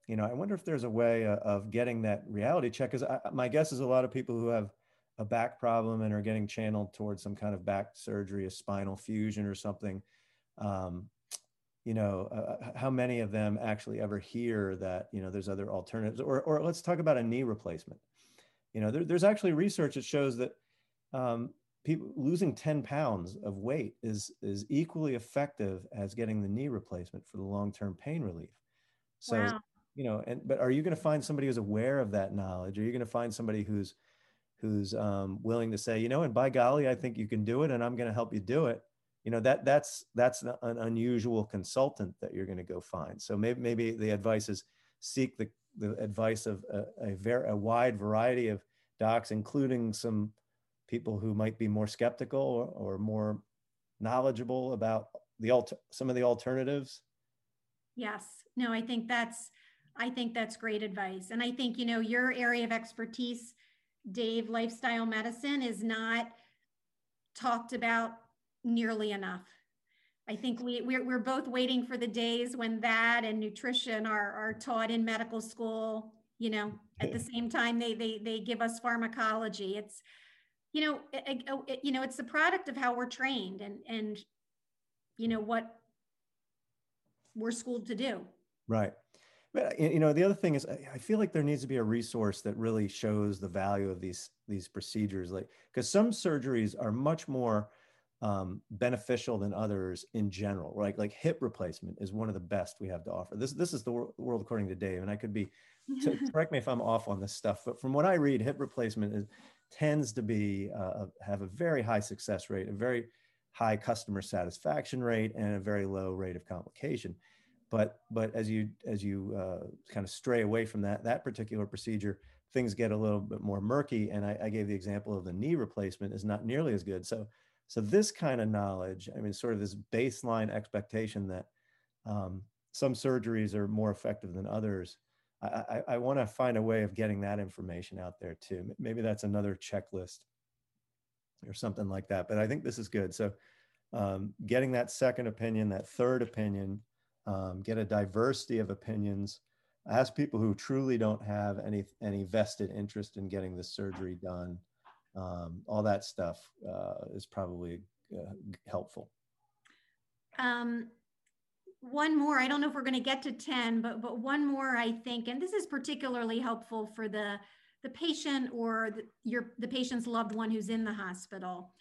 you know, I wonder if there's a way uh, of getting that reality check. Because my guess is a lot of people who have a back problem and are getting channeled towards some kind of back surgery, a spinal fusion or something, um, you know uh, how many of them actually ever hear that you know there's other alternatives or, or let's talk about a knee replacement. You know there, there's actually research that shows that um, people losing 10 pounds of weight is is equally effective as getting the knee replacement for the long-term pain relief. So wow. you know and but are you going to find somebody who's aware of that knowledge? Are you going to find somebody who's who's um, willing to say you know and by golly i think you can do it and i'm going to help you do it you know that that's that's an unusual consultant that you're going to go find. So maybe maybe the advice is seek the, the advice of a, a very a wide variety of docs including some people who might be more skeptical or, or more knowledgeable about the alt- some of the alternatives. Yes. No i think that's i think that's great advice. And i think you know your area of expertise dave lifestyle medicine is not talked about nearly enough. I think we, we're, we're both waiting for the days when that and nutrition are, are taught in medical school, you know, at the same time they, they, they give us pharmacology. It's, you know, it, it, you know, it's the product of how we're trained and, and, you know, what we're schooled to do. Right. But you know, the other thing is, I feel like there needs to be a resource that really shows the value of these these procedures, like because some surgeries are much more um, beneficial than others in general. Right, like hip replacement is one of the best we have to offer. This this is the world according to Dave, and I could be to, correct me if I'm off on this stuff, but from what I read, hip replacement is, tends to be uh, have a very high success rate, a very high customer satisfaction rate, and a very low rate of complication. But but as you as you uh, kind of stray away from that that particular procedure, things get a little bit more murky. And I, I gave the example of the knee replacement is not nearly as good. So so this kind of knowledge, I mean, sort of this baseline expectation that um, some surgeries are more effective than others, I, I, I want to find a way of getting that information out there too. Maybe that's another checklist or something like that. But I think this is good. So um, getting that second opinion, that third opinion, um, get a diversity of opinions. Ask people who truly don't have any any vested interest in getting the surgery done. Um, all that stuff uh, is probably uh, helpful. Um, one more. I don't know if we're going to get to ten, but but one more. I think, and this is particularly helpful for the the patient or the, your the patient's loved one who's in the hospital,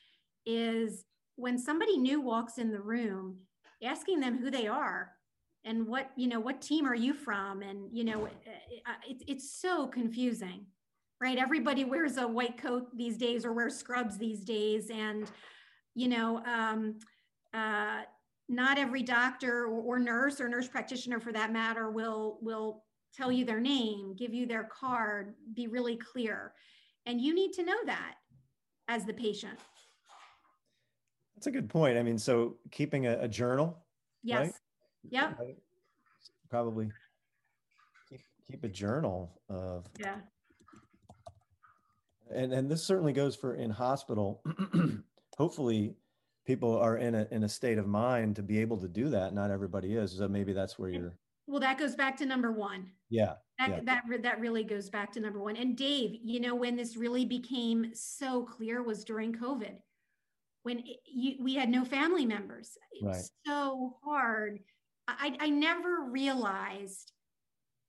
is when somebody new walks in the room, asking them who they are and what you know what team are you from and you know it, it's so confusing right everybody wears a white coat these days or wears scrubs these days and you know um, uh, not every doctor or, or, nurse or nurse practitioner for that matter will will tell you their name give you their card be really clear and you need to know that as the patient that's a good point i mean so keeping a, a journal yes right? Yep. Probably keep, keep a journal of. Yeah. And and this certainly goes for in hospital. Hopefully, people are in a in a state of mind to be able to do that. Not everybody is. So maybe that's where you're. Well, that goes back to number one. Yeah. That, yeah. that that really goes back to number one. And Dave, you know, when this really became so clear was during COVID, when it, you, we had no family members. It was right. so hard I, I never realized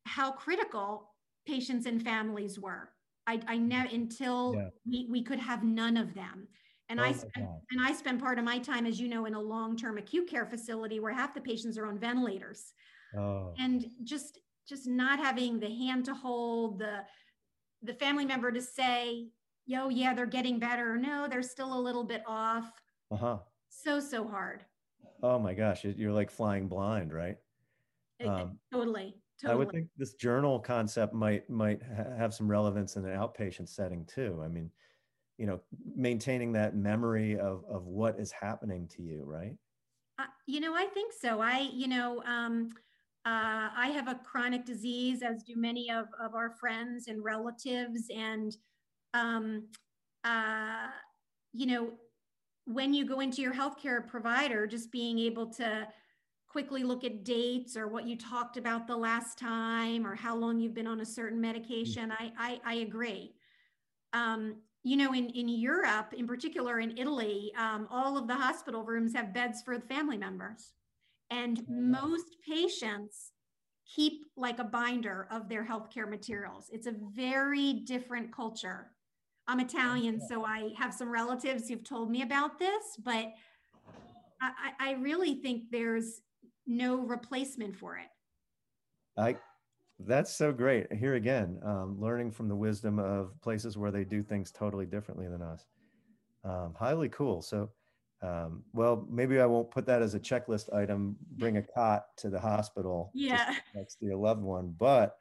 how critical patients and families were. I, I never until yeah. we, we could have none of them. And oh I spent, and I spent part of my time, as you know, in a long-term acute care facility where half the patients are on ventilators. Oh. And just just not having the hand to hold, the the family member to say, yo, yeah, they're getting better. No, they're still a little bit off. Uh-huh. So, so hard. Oh my gosh, you're like flying blind, right? Um, totally, totally. I would think this journal concept might might ha- have some relevance in an outpatient setting too. I mean, you know, maintaining that memory of of what is happening to you, right? Uh, you know, I think so. I, you know, um, uh, I have a chronic disease, as do many of of our friends and relatives, and um, uh, you know, when you go into your healthcare provider, just being able to quickly look at dates or what you talked about the last time or how long you've been on a certain medication, I, I, I agree. Um, you know, in, in Europe, in particular in Italy, um, all of the hospital rooms have beds for the family members. And most patients keep like a binder of their healthcare materials. It's a very different culture I'm Italian, so I have some relatives who've told me about this, but I, I really think there's no replacement for it. I that's so great. Here again, um, learning from the wisdom of places where they do things totally differently than us. Um, highly cool. So, um, well, maybe I won't put that as a checklist item. Bring a cot to the hospital. Yeah, next to your loved one, but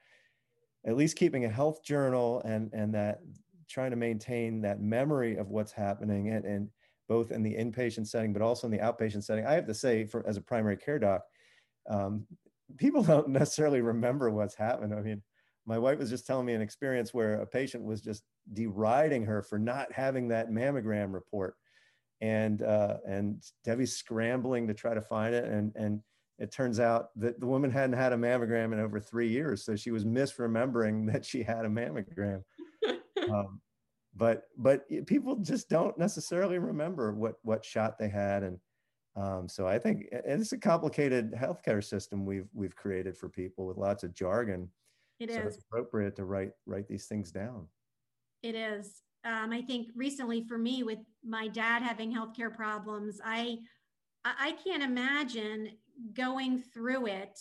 at least keeping a health journal and and that trying to maintain that memory of what's happening and, and both in the inpatient setting, but also in the outpatient setting. I have to say, for as a primary care doc, um, people don't necessarily remember what's happened. I mean, my wife was just telling me an experience where a patient was just deriding her for not having that mammogram report, and uh, and Debbie's scrambling to try to find it, and and it turns out that the woman hadn't had a mammogram in over three years, so she was misremembering that she had a mammogram. um, but but people just don't necessarily remember what what shot they had and um, so I think it's a complicated healthcare system we've we've created for people with lots of jargon. It so is it's appropriate to write write these things down. It is. Um, I think recently for me, with my dad having healthcare problems, I I can't imagine going through it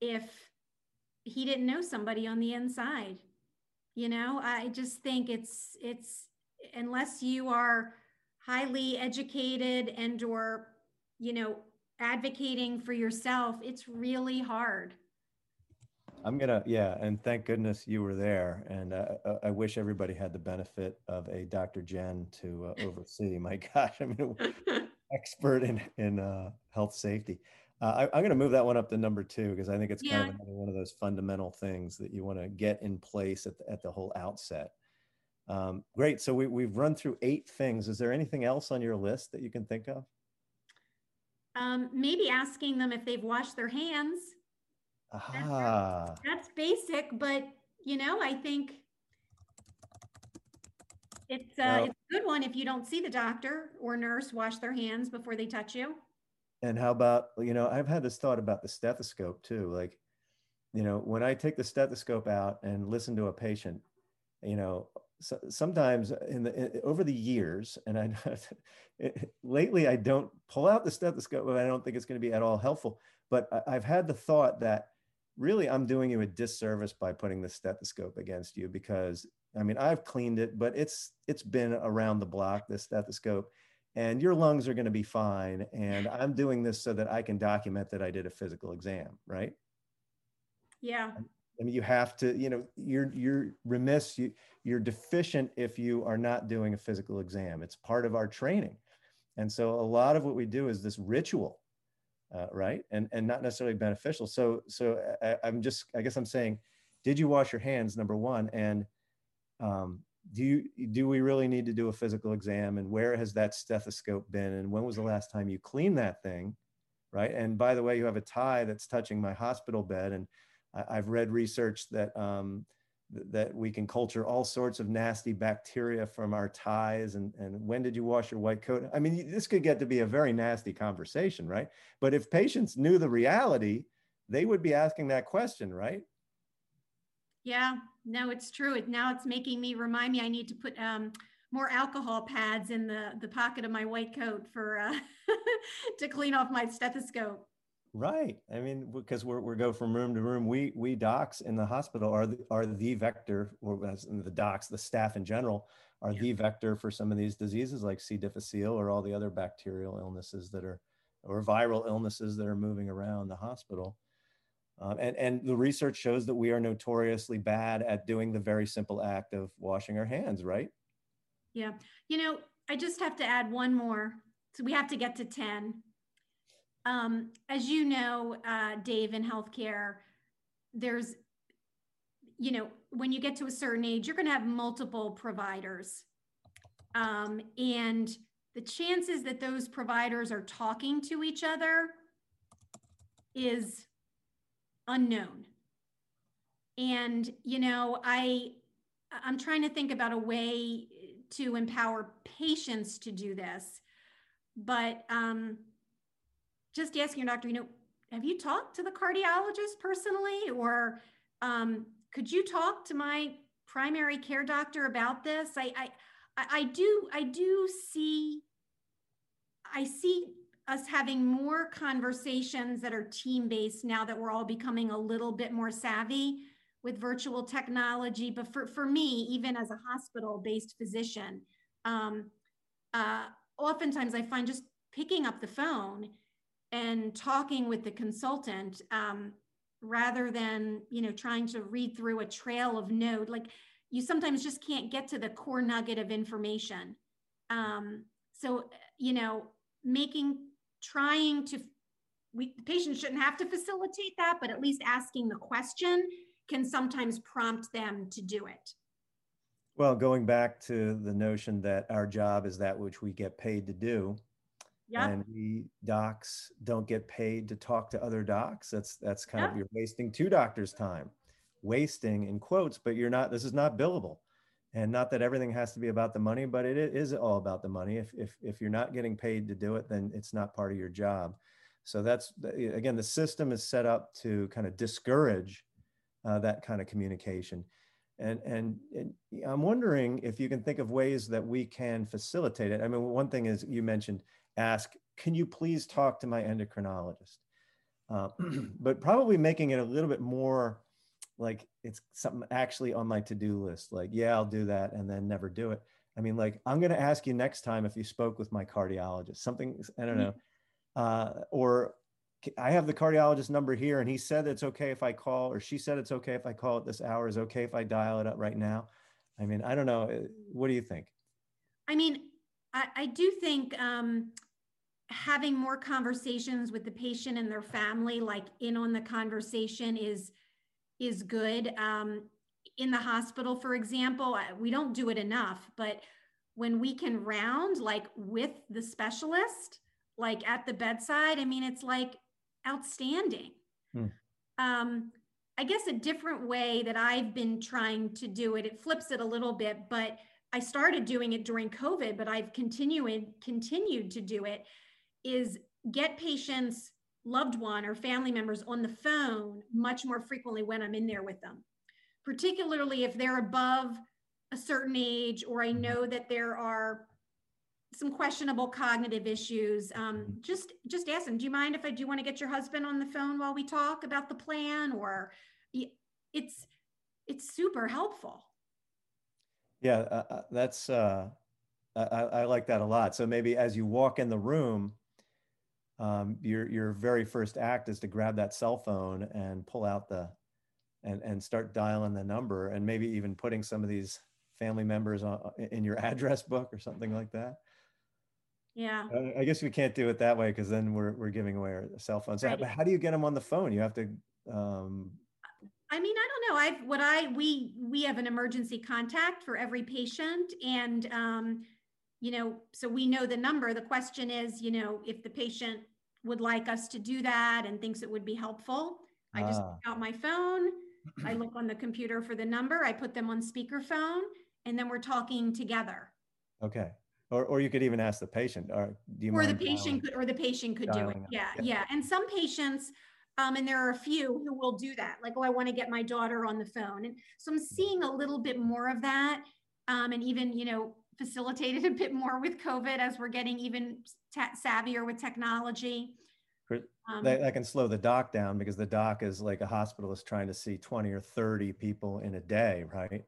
if he didn't know somebody on the inside you know i just think it's it's unless you are highly educated and or you know advocating for yourself it's really hard i'm gonna yeah and thank goodness you were there and uh, uh i wish everybody had the benefit of a dr jen to uh, oversee my gosh i mean expert in in uh, health safety Uh, I, am going to move that one up to number two because I think it's yeah. kind of one of those fundamental things that you want to get in place at the, at the whole outset. Um, great. So we, we've run through eight things. Is there anything else on your list that you can think of? Um, maybe asking them if they've washed their hands. Aha. That's, that's basic, but you know, I think it's uh, well, it's a good one if you don't see the doctor or nurse wash their hands before they touch you. And how about, you know, I've had this thought about the stethoscope too. Like, you know, when I take the stethoscope out and listen to a patient, you know, so sometimes in the in, over the years, and I it, lately I don't pull out the stethoscope, but I don't think it's going to be at all helpful. But I, I've had the thought that really I'm doing you a disservice by putting the stethoscope against you because I mean I've cleaned it, but it's it's been around the block, the stethoscope, and your lungs are going to be fine. And I'm doing this so that I can document that I did a physical exam, right? Yeah. I mean, you have to, you know, you're you're remiss, you you're deficient if you are not doing a physical exam. It's part of our training. And so a lot of what we do is this ritual, uh, right? And and not necessarily beneficial. So so I, I'm just, I guess I'm saying, did you wash your hands? Number one, and um, do you do we really need to do a physical exam? And where has that stethoscope been? And when was the last time you cleaned that thing, right? And by the way, you have a tie that's touching my hospital bed, and I, have read research that um, that we can culture all sorts of nasty bacteria from our ties and, and when did you wash your white coat? I mean this could get to be a very nasty conversation right? But if patients knew the reality they would be asking that question right? Yeah no it's true. It, now it's making me remind me i need to put um, more alcohol pads in the the pocket of my white coat for uh, to clean off my stethoscope Right. I mean, because we're we go from room to room. We we docs in the hospital are the, are the vector, or the docs, the staff in general are yeah. the vector for some of these diseases like C. difficile or all the other bacterial illnesses that are, or viral illnesses that are moving around the hospital. Um, and and the research shows that we are notoriously bad at doing the very simple act of washing our hands. Right. Yeah. You know, I just have to add one more. So we have to get to ten um, as you know, uh, Dave, in healthcare, there's, you know, when you get to a certain age, you're going to have multiple providers. Um, and the chances that those providers are talking to each other is unknown. And, you know, I, I'm trying to think about a way to empower patients to do this. But, um, just asking your doctor, you know, have you talked to the cardiologist personally? Or um, could you talk to my primary care doctor about this? I, I, I do, I do see, I see us having more conversations that are team based now that we're all becoming a little bit more savvy with virtual technology. But for, for me, even as a hospital based physician, um, uh, oftentimes I find just picking up the phone and talking with the consultant um, rather than you know trying to read through a trail of note like you sometimes just can't get to the core nugget of information. Um, so you know making trying to we the patient shouldn't have to facilitate that but at least asking the question can sometimes prompt them to do it. Well going back to the notion that our job is that which we get paid to do yeah. And we docs don't get paid to talk to other docs. That's that's kind of you're wasting two doctors' time, wasting in quotes, but you're not. This is not billable, and not that everything has to be about the money, but it is all about the money. If if if you're not getting paid to do it, then it's not part of your job. So that's again, the system is set up to kind of discourage uh, that kind of communication. And, and, and I'm wondering if you can think of ways that we can facilitate it. I mean, one thing is you mentioned ask, can you please talk to my endocrinologist? Uh, but probably making it a little bit more like it's something actually on my to-do list. Like, yeah, I'll do that and then never do it. I mean, like, I'm going to ask you next time if you spoke with my cardiologist, something, I don't know. Uh, or I have the cardiologist number here and he said it's okay if I call, or she said it's okay if I call at this hour. Is okay if I dial it up right now? I mean, I don't know. What do you think? I mean, I, I do think um, having more conversations with the patient and their family, like in on the conversation, is is good. Um, in the hospital, for example, we don't do it enough, but when we can round like with the specialist, like at the bedside, I mean, it's like outstanding. Hmm. Um, I guess a different way that I've been trying to do it, it flips it a little bit, but I started doing it during COVID, but I've continued continued to do it is get patients loved one or family members on the phone much more frequently when I'm in there with them, particularly if they're above a certain age or I mm-hmm. know that there are some questionable cognitive issues. Um, mm-hmm. just just ask them. Do you mind if I do want to get your husband on the phone while we talk about the plan? Or it's it's super helpful. Yeah, uh, uh, that's uh, I, I like that a lot. So maybe as you walk in the room, um, your your very first act is to grab that cell phone and pull out the and and start dialing the number and maybe even putting some of these family members on, in your address book or something like that. Yeah. I guess we can't do it that way because then we're we're giving away our cell phones. So right. how, how, do you get them on the phone? You have to. Um... I mean, I don't know. I've what I we we have an emergency contact for every patient, and um, you know, so we know the number. The question is, you know, if the patient would like us to do that and thinks it would be helpful. I just ah. out my phone, I look on the computer for the number, I put them on speakerphone, and then we're talking together. Okay. Or, or you could even ask the patient, or do you or the patient could, or the patient could do it. Yeah, yeah. And some patients, um, and there are a few who will do that. Like, oh, I want to get my daughter on the phone, and so I'm seeing a little bit more of that, um, and even you know facilitated a bit more with COVID as we're getting even savvier with technology. Um, that, that, can slow the doc down because the doc is like a hospitalist trying to see 20 or 30 people in a day, right?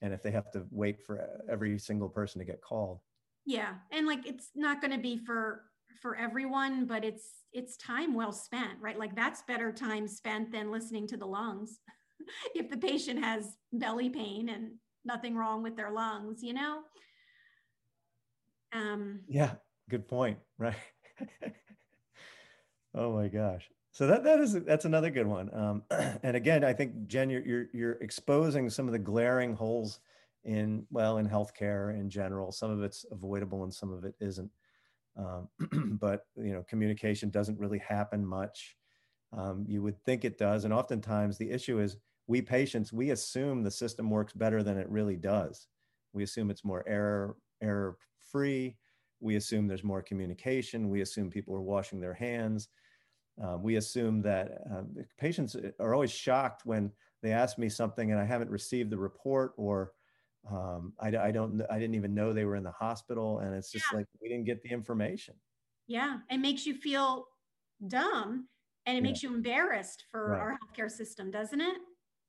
And if they have to wait for every single person to get called. Yeah. And like it's not going to be for for everyone, but it's it's time well spent, right? Like that's better time spent than listening to the lungs. if the patient has belly pain and nothing wrong with their lungs, you know? Um, yeah, good point. Right. oh my gosh. So that that is that's another good one. Um, and again, I think Jen, you're, you're you're exposing some of the glaring holes in well in healthcare in general. Some of it's avoidable and some of it isn't. Um, but you know, communication doesn't really happen much. Um, you would think it does, and oftentimes the issue is we patients we assume the system works better than it really does. We assume it's more error error free. We assume there's more communication. We assume people are washing their hands. Um, we assume that uh, patients are always shocked when they ask me something and I haven't received the report or um, I, I, don't I didn't even know they were in the hospital and it's just yeah. like we didn't get the information. Yeah, it makes you feel dumb and it yeah. makes you embarrassed for right. our healthcare system, doesn't it?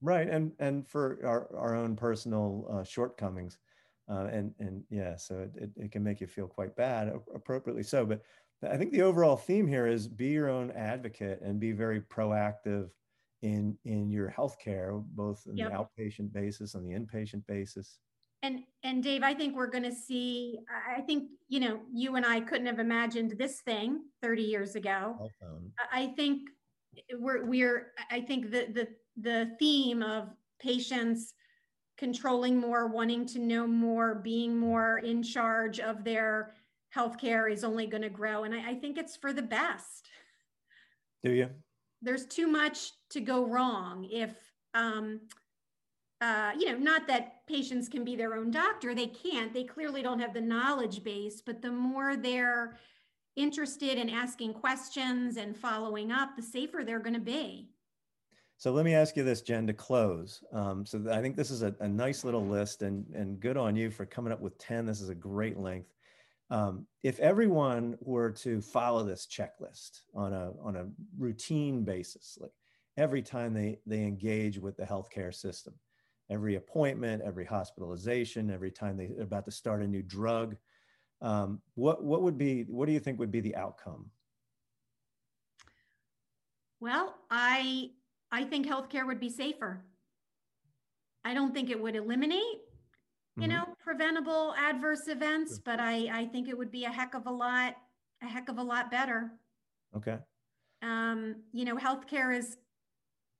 Right, and and for our, our own personal uh, shortcomings uh, and and yeah, so it, it, it, can make you feel quite bad, appropriately so. But I think the overall theme here is be your own advocate and be very proactive in in your healthcare, both in yep. the outpatient basis and the inpatient basis. And and Dave, I think we're going to see. I think you know you and I couldn't have imagined this thing 30 years ago. I think we're we're. I think the the the theme of patients controlling more, wanting to know more, being more in charge of their healthcare is only going to grow. And I, I, think it's for the best. Do you? There's too much to go wrong if, um, uh, you know, not that patients can be their own doctor. They can't. They clearly don't have the knowledge base, but the more they're interested in asking questions and following up, the safer they're going to be. So let me ask you this, Jen, to close. Um, so I think this is a, a, nice little list, and and good on you for coming up with ten. This is a great length. Um, if everyone were to follow this checklist on a on a routine basis, like every time they they engage with the healthcare system, every appointment, every hospitalization, every time they're about to start a new drug, um, what what would be what do you think would be the outcome? Well, I I think healthcare would be safer. I don't think it would eliminate, you mm-hmm. know, preventable adverse events, but I, I think it would be a heck of a lot a heck of a lot better. Okay. Um, you know, healthcare is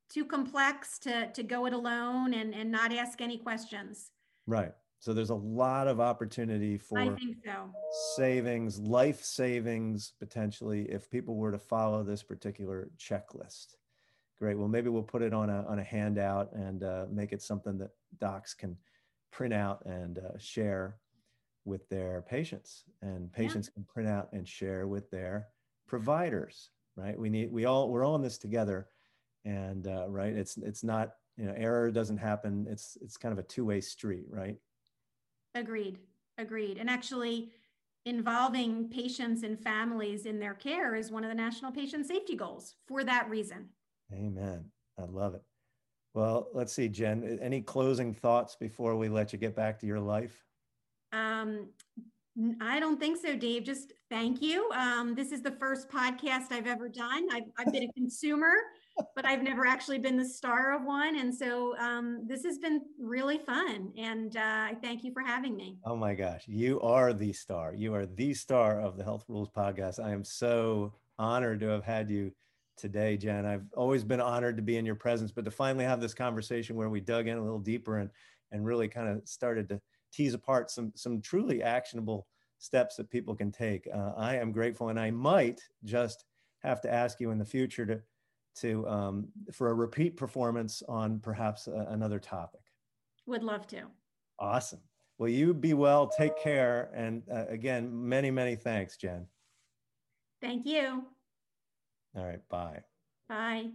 too complex to to go it alone and and not ask any questions. Right. So there's a lot of opportunity for I think so. savings, life savings potentially if people were to follow this particular checklist. Great. Well, maybe we'll put it on a on a handout and uh, make it something that docs can print out and uh, share with their patients, and patients yeah. can print out and share with their providers. Right. We need we all we're all in this together, and uh, right. It's it's not you know error doesn't happen. It's it's kind of a two way street. Right. Agreed. Agreed. And actually, involving patients and families in their care is one of the national patient safety goals for that reason. Amen. I love it. Well, let's see, Jen, any closing thoughts before we let you get back to your life? Um, I don't think so, Dave. Just thank you. Um, this is the first podcast I've ever done. I've, I've been a consumer but I've never actually been the star of one. And so um, this has been really fun. And uh, I thank you for having me. Oh my gosh. You are the star. You are the star of the Health Rules podcast. I am so honored to have had you today, Jen. I've always been honored to be in your presence, but to finally have this conversation where we dug in a little deeper and, and really kind of started to tease apart some, some truly actionable steps that people can take. Uh, I am grateful and I might just have to ask you in the future to to um, for a repeat performance on perhaps a, another topic. Would love to. Awesome. Well, you be well. Take care. And uh, again, many, many thanks, Jen. Thank you. All right. Bye. Bye.